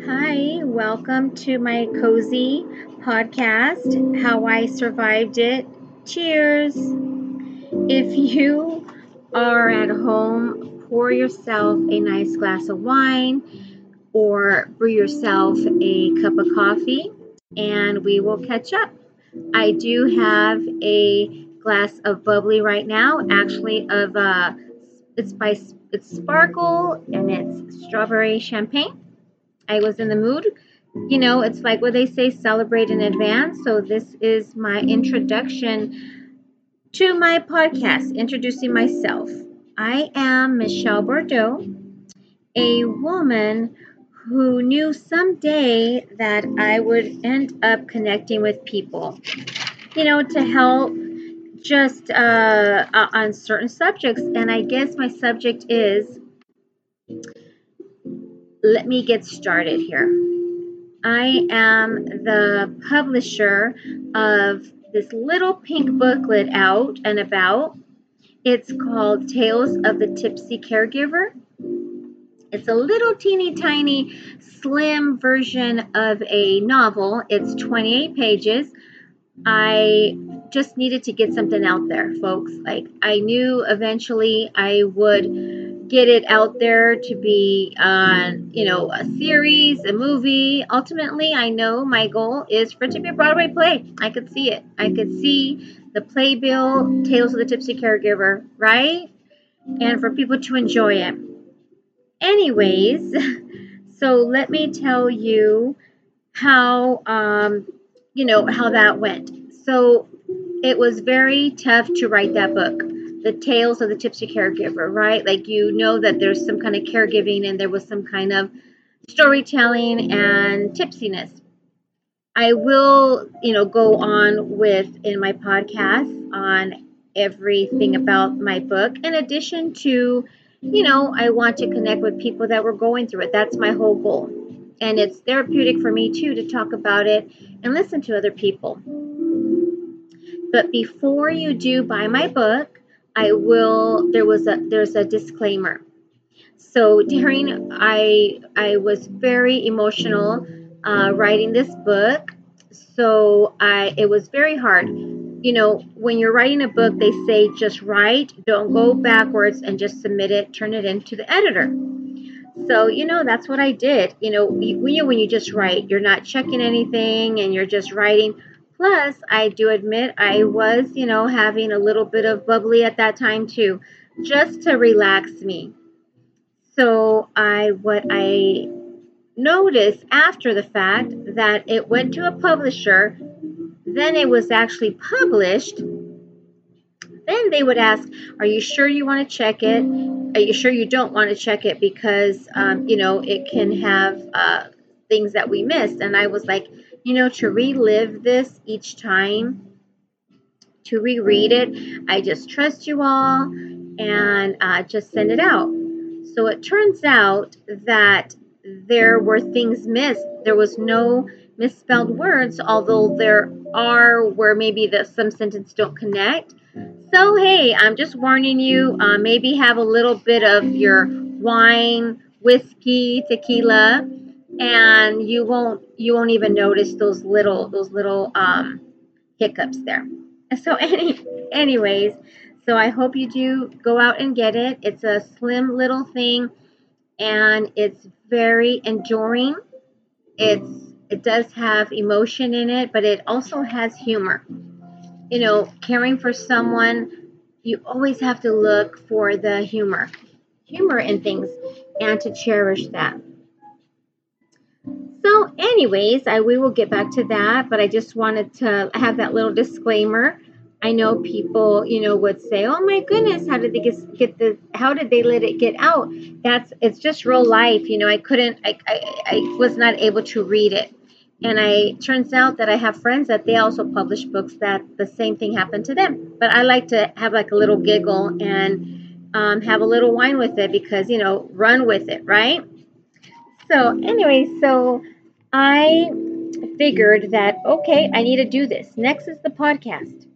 Hi, welcome to my cozy podcast, How I Survived It. Cheers. If you are at home, pour yourself a nice glass of wine or brew yourself a cup of coffee and we will catch up. I do have a glass of bubbly right now, actually of uh it's by it's sparkle and it's strawberry champagne I was in the mood. You know, it's like what they say celebrate in advance. So, this is my introduction to my podcast, introducing myself. I am Michelle Bordeaux, a woman who knew someday that I would end up connecting with people, you know, to help just uh, on certain subjects. And I guess my subject is let me get started here. I am the publisher of this little pink booklet out and about. It's called Tales of the Tipsy Caregiver. It's a little teeny tiny slim version of a novel. It's 28 pages. I just needed to get something out there, folks. Like, I knew eventually I would get it out there to be on, you know, a series, a movie. Ultimately, I know my goal is for it to be a Broadway play. I could see it. I could see the playbill, Tales of the Tipsy Caregiver, right? And for people to enjoy it. Anyways, so let me tell you how, um, you know, how that went. So it was very tough to write that book the tales of the tipsy caregiver, right? Like you know that there's some kind of caregiving and there was some kind of storytelling and tipsiness. I will, you know, go on with in my podcast on everything about my book in addition to, you know, I want to connect with people that were going through it. That's my whole goal. And it's therapeutic for me too to talk about it and listen to other people. But before you do buy my book, I will there was a there's a disclaimer. So during I I was very emotional uh, writing this book. So I it was very hard. You know, when you're writing a book, they say just write, don't go backwards, and just submit it, turn it into the editor. So you know that's what I did. You know, you when you just write, you're not checking anything, and you're just writing. Plus, I do admit I was, you know, having a little bit of bubbly at that time too, just to relax me. So I what I noticed after the fact that it went to a publisher, then it was actually published. Then they would ask, "Are you sure you want to check it? Are you sure you don't want to check it because um, you know it can have uh, things that we missed?" And I was like, you know, to relive this each time, to reread it. I just trust you all and uh, just send it out. So it turns out that there were things missed. There was no misspelled words, although there are where maybe the, some sentences don't connect. So, hey, I'm just warning you. Uh, maybe have a little bit of your wine, whiskey, tequila, and you won't you won't even notice those little those little um, hiccups there. So any anyways, so I hope you do go out and get it. It's a slim little thing, and it's very enduring. It's it does have emotion in it, but it also has humor. You know, caring for someone, you always have to look for the humor, humor in things, and to cherish that. So, anyways, I we will get back to that, but I just wanted to have that little disclaimer. I know people, you know, would say, "Oh my goodness, how did they get, get the? How did they let it get out?" That's it's just real life, you know. I couldn't, I, I, I was not able to read it, and I turns out that I have friends that they also publish books that the same thing happened to them. But I like to have like a little giggle and um, have a little wine with it because you know, run with it, right? So, anyway, so I figured that, okay, I need to do this. Next is the podcast.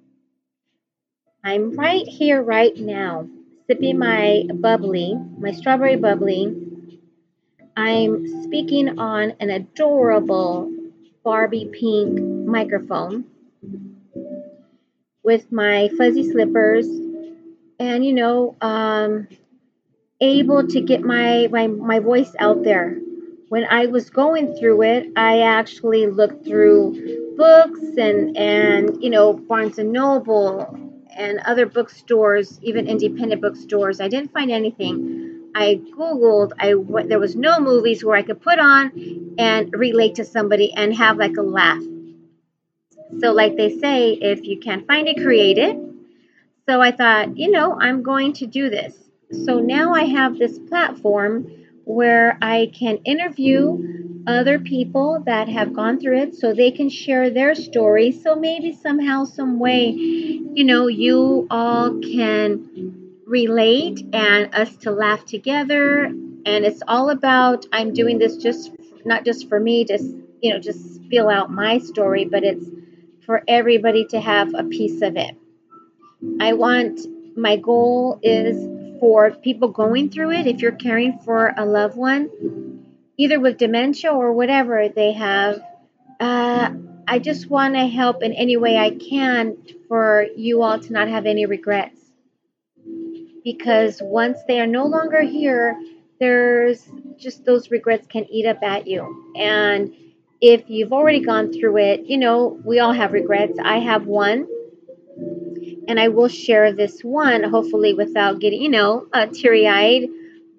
I'm right here, right now, sipping my bubbly, my strawberry bubbly. I'm speaking on an adorable Barbie pink microphone with my fuzzy slippers and, you know, um, able to get my, my, my voice out there. When I was going through it, I actually looked through books and, and you know, Barnes and Noble and other bookstores, even independent bookstores. I didn't find anything. I googled. I there was no movies where I could put on and relate to somebody and have like a laugh. So, like they say, if you can't find it, create it. So I thought, you know, I'm going to do this. So now I have this platform where I can interview other people that have gone through it so they can share their stories. So maybe somehow, some way, you know, you all can relate and us to laugh together. And it's all about I'm doing this just not just for me to, you know, just spill out my story, but it's for everybody to have a piece of it. I want my goal is for people going through it, if you're caring for a loved one, either with dementia or whatever they have, uh, I just want to help in any way I can for you all to not have any regrets. Because once they are no longer here, there's just those regrets can eat up at you. And if you've already gone through it, you know, we all have regrets. I have one and I will share this one, hopefully without getting, you know, uh, teary eyed.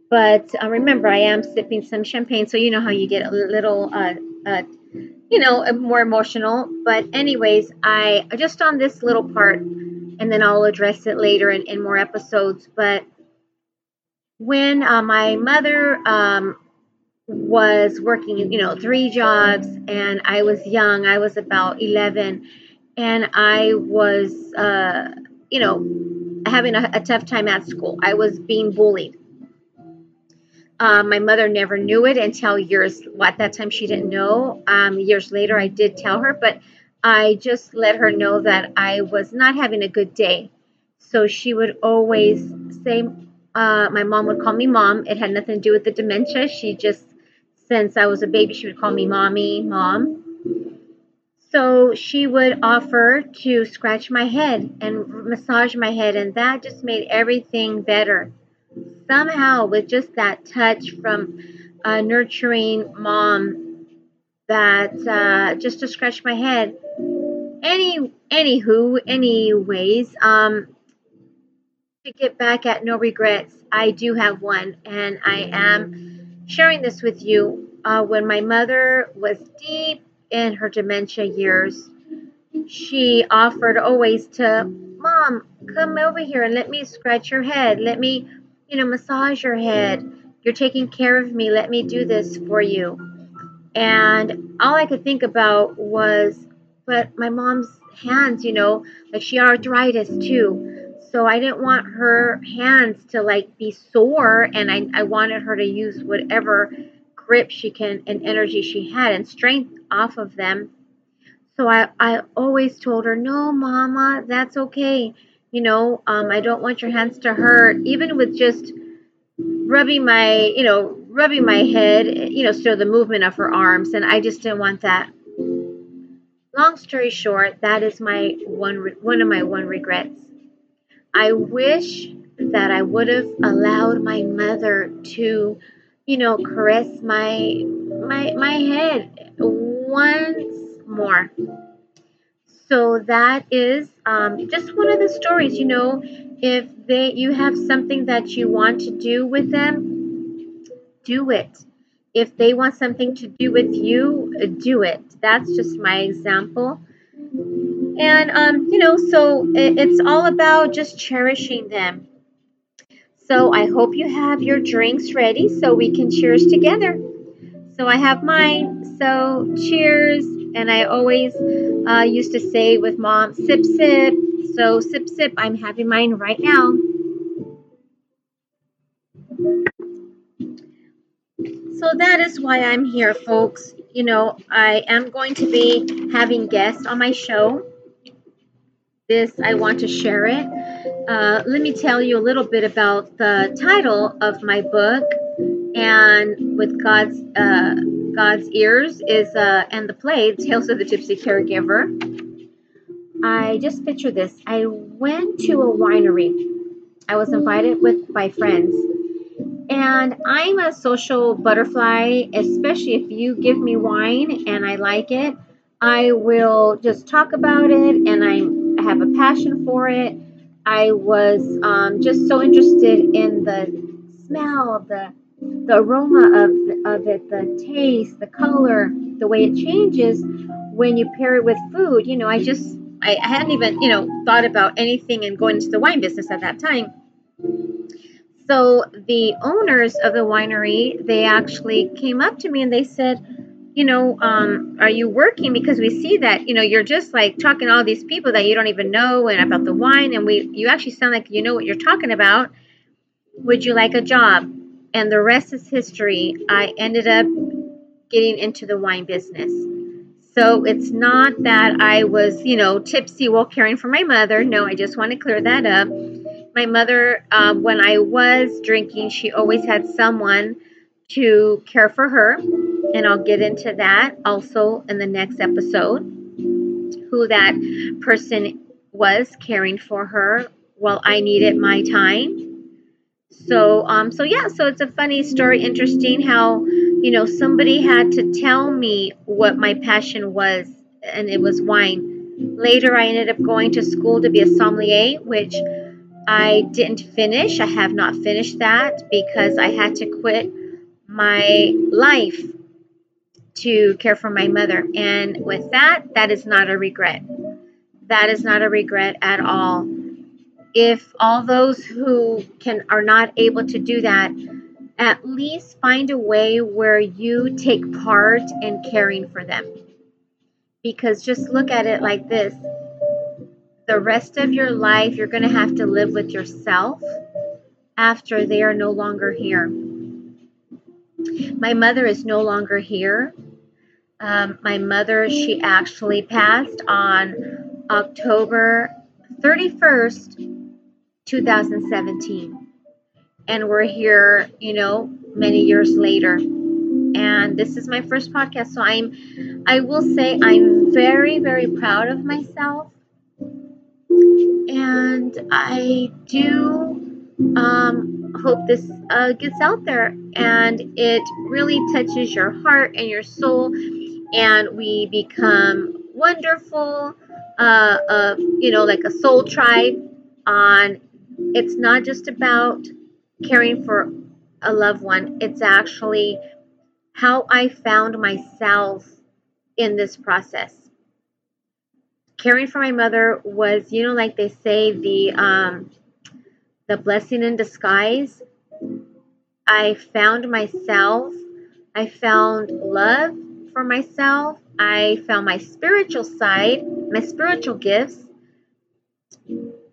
But uh, remember, I am sipping some champagne, so you know how you get a little, uh, uh, you know, uh, more emotional. But, anyways, I just on this little part, and then I'll address it later in, in more episodes. But when uh, my mother um, was working, you know, three jobs, and I was young, I was about 11 and I was, uh, you know, having a, a, tough time at school. I was being bullied. Uh, my mother never knew it until years. Well, at that time, she didn't know. Um, years later, I did tell her, but I just let her know that I was not having a good day. So she would always say, uh, my mom would call me mom. It had nothing to do with the dementia. She just, since I was a baby, she would call me mommy, mom. So she would offer to scratch my head and massage my head, and that just made everything better. Somehow, with just that touch from a nurturing mom, that uh, just to scratch my head. Any, anywho, anyways, um, to get back at no regrets, I do have one, and I am sharing this with you. Uh, when my mother was deep in her dementia years, she offered always to, Mom, come over here and let me scratch your head. Let me, you know, massage your head. You're taking care of me. Let me do this for you. And all I could think about was, but my mom's hands, you know, like she had arthritis too. So I didn't want her hands to like be sore and I, I wanted her to use whatever grip she can and energy she had and strength off of them. So I, I always told her, no, mama, that's okay. You know, um, I don't want your hands to hurt, even with just rubbing my, you know, rubbing my head, you know, so the movement of her arms. And I just didn't want that. Long story short, that is my one, one of my one regrets. I wish that I would have allowed my mother to you know, caress my my my head once more. So that is um, just one of the stories. You know, if they you have something that you want to do with them, do it. If they want something to do with you, do it. That's just my example. And um, you know, so it, it's all about just cherishing them so I hope you have your drinks ready so we can cheers together. So I have mine. So cheers. And I always uh, used to say with mom, sip, sip. So sip, sip. I'm having mine right now. So that is why I'm here, folks. You know, I am going to be having guests on my show. This, I want to share it uh, let me tell you a little bit about the title of my book and with God's uh, God's ears is uh, and the play Tales of the Tipsy Caregiver. I just picture this. I went to a winery. I was invited with my friends. And I'm a social butterfly, especially if you give me wine and I like it. I will just talk about it and I have a passion for it. I was um, just so interested in the smell, the the aroma of, of it, the taste, the color, the way it changes when you pair it with food. You know, I just I, I hadn't even, you know, thought about anything and going into the wine business at that time. So the owners of the winery, they actually came up to me and they said, you know, um, are you working? Because we see that, you know, you're just like talking to all these people that you don't even know and about the wine, and we, you actually sound like you know what you're talking about. Would you like a job? And the rest is history. I ended up getting into the wine business. So it's not that I was, you know, tipsy while caring for my mother. No, I just want to clear that up. My mother, um, when I was drinking, she always had someone to care for her. And I'll get into that also in the next episode who that person was caring for her while I needed my time. So, um, so yeah, so it's a funny story, interesting how you know, somebody had to tell me what my passion was, and it was wine. Later, I ended up going to school to be a sommelier, which I didn't finish. I have not finished that because I had to quit my life to care for my mother. And with that, that is not a regret. That is not a regret at all. If all those who can are not able to do that at least find a way where you take part in caring for them. Because just look at it like this the rest of your life, you're going to have to live with yourself after they are no longer here. My mother is no longer here. Um, my mother, she actually passed on October 31st, 2017 and we're here, you know, many years later. And this is my first podcast, so I'm I will say I'm very very proud of myself. And I do um, hope this uh, gets out there and it really touches your heart and your soul and we become wonderful uh, uh, you know like a soul tribe on it's not just about caring for a loved one. It's actually how I found myself in this process. Caring for my mother was, you know, like they say, the um, the blessing in disguise. I found myself. I found love for myself. I found my spiritual side, my spiritual gifts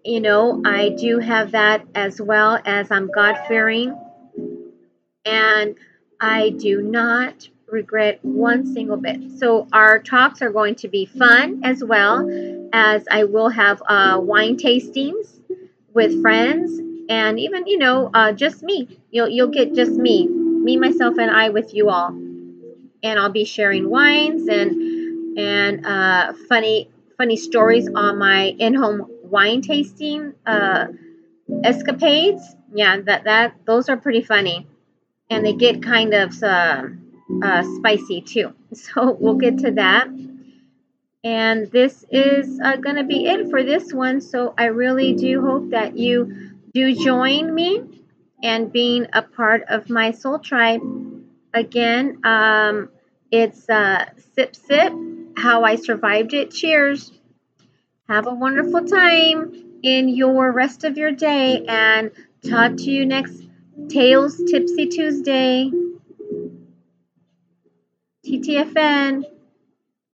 you know, I do have that as well as I'm God fearing. And I do not regret one single bit. So, our talks are going to be fun as well as I will have uh, wine tastings with friends and even, you know, uh, just me. You'll, you'll get just me, me, myself, and I with you all. And I'll be sharing wines and and uh, funny funny stories on my in-home wine tasting uh, escapades. Yeah, that that those are pretty funny, and they get kind of uh, uh, spicy too. So we'll get to that. And this is uh, going to be it for this one. So I really do hope that you do join me and being a part of my soul tribe. Again, um, it's uh, Sip Sip, how I survived it. Cheers. Have a wonderful time in your rest of your day and talk to you next Tales Tipsy Tuesday. TTFN.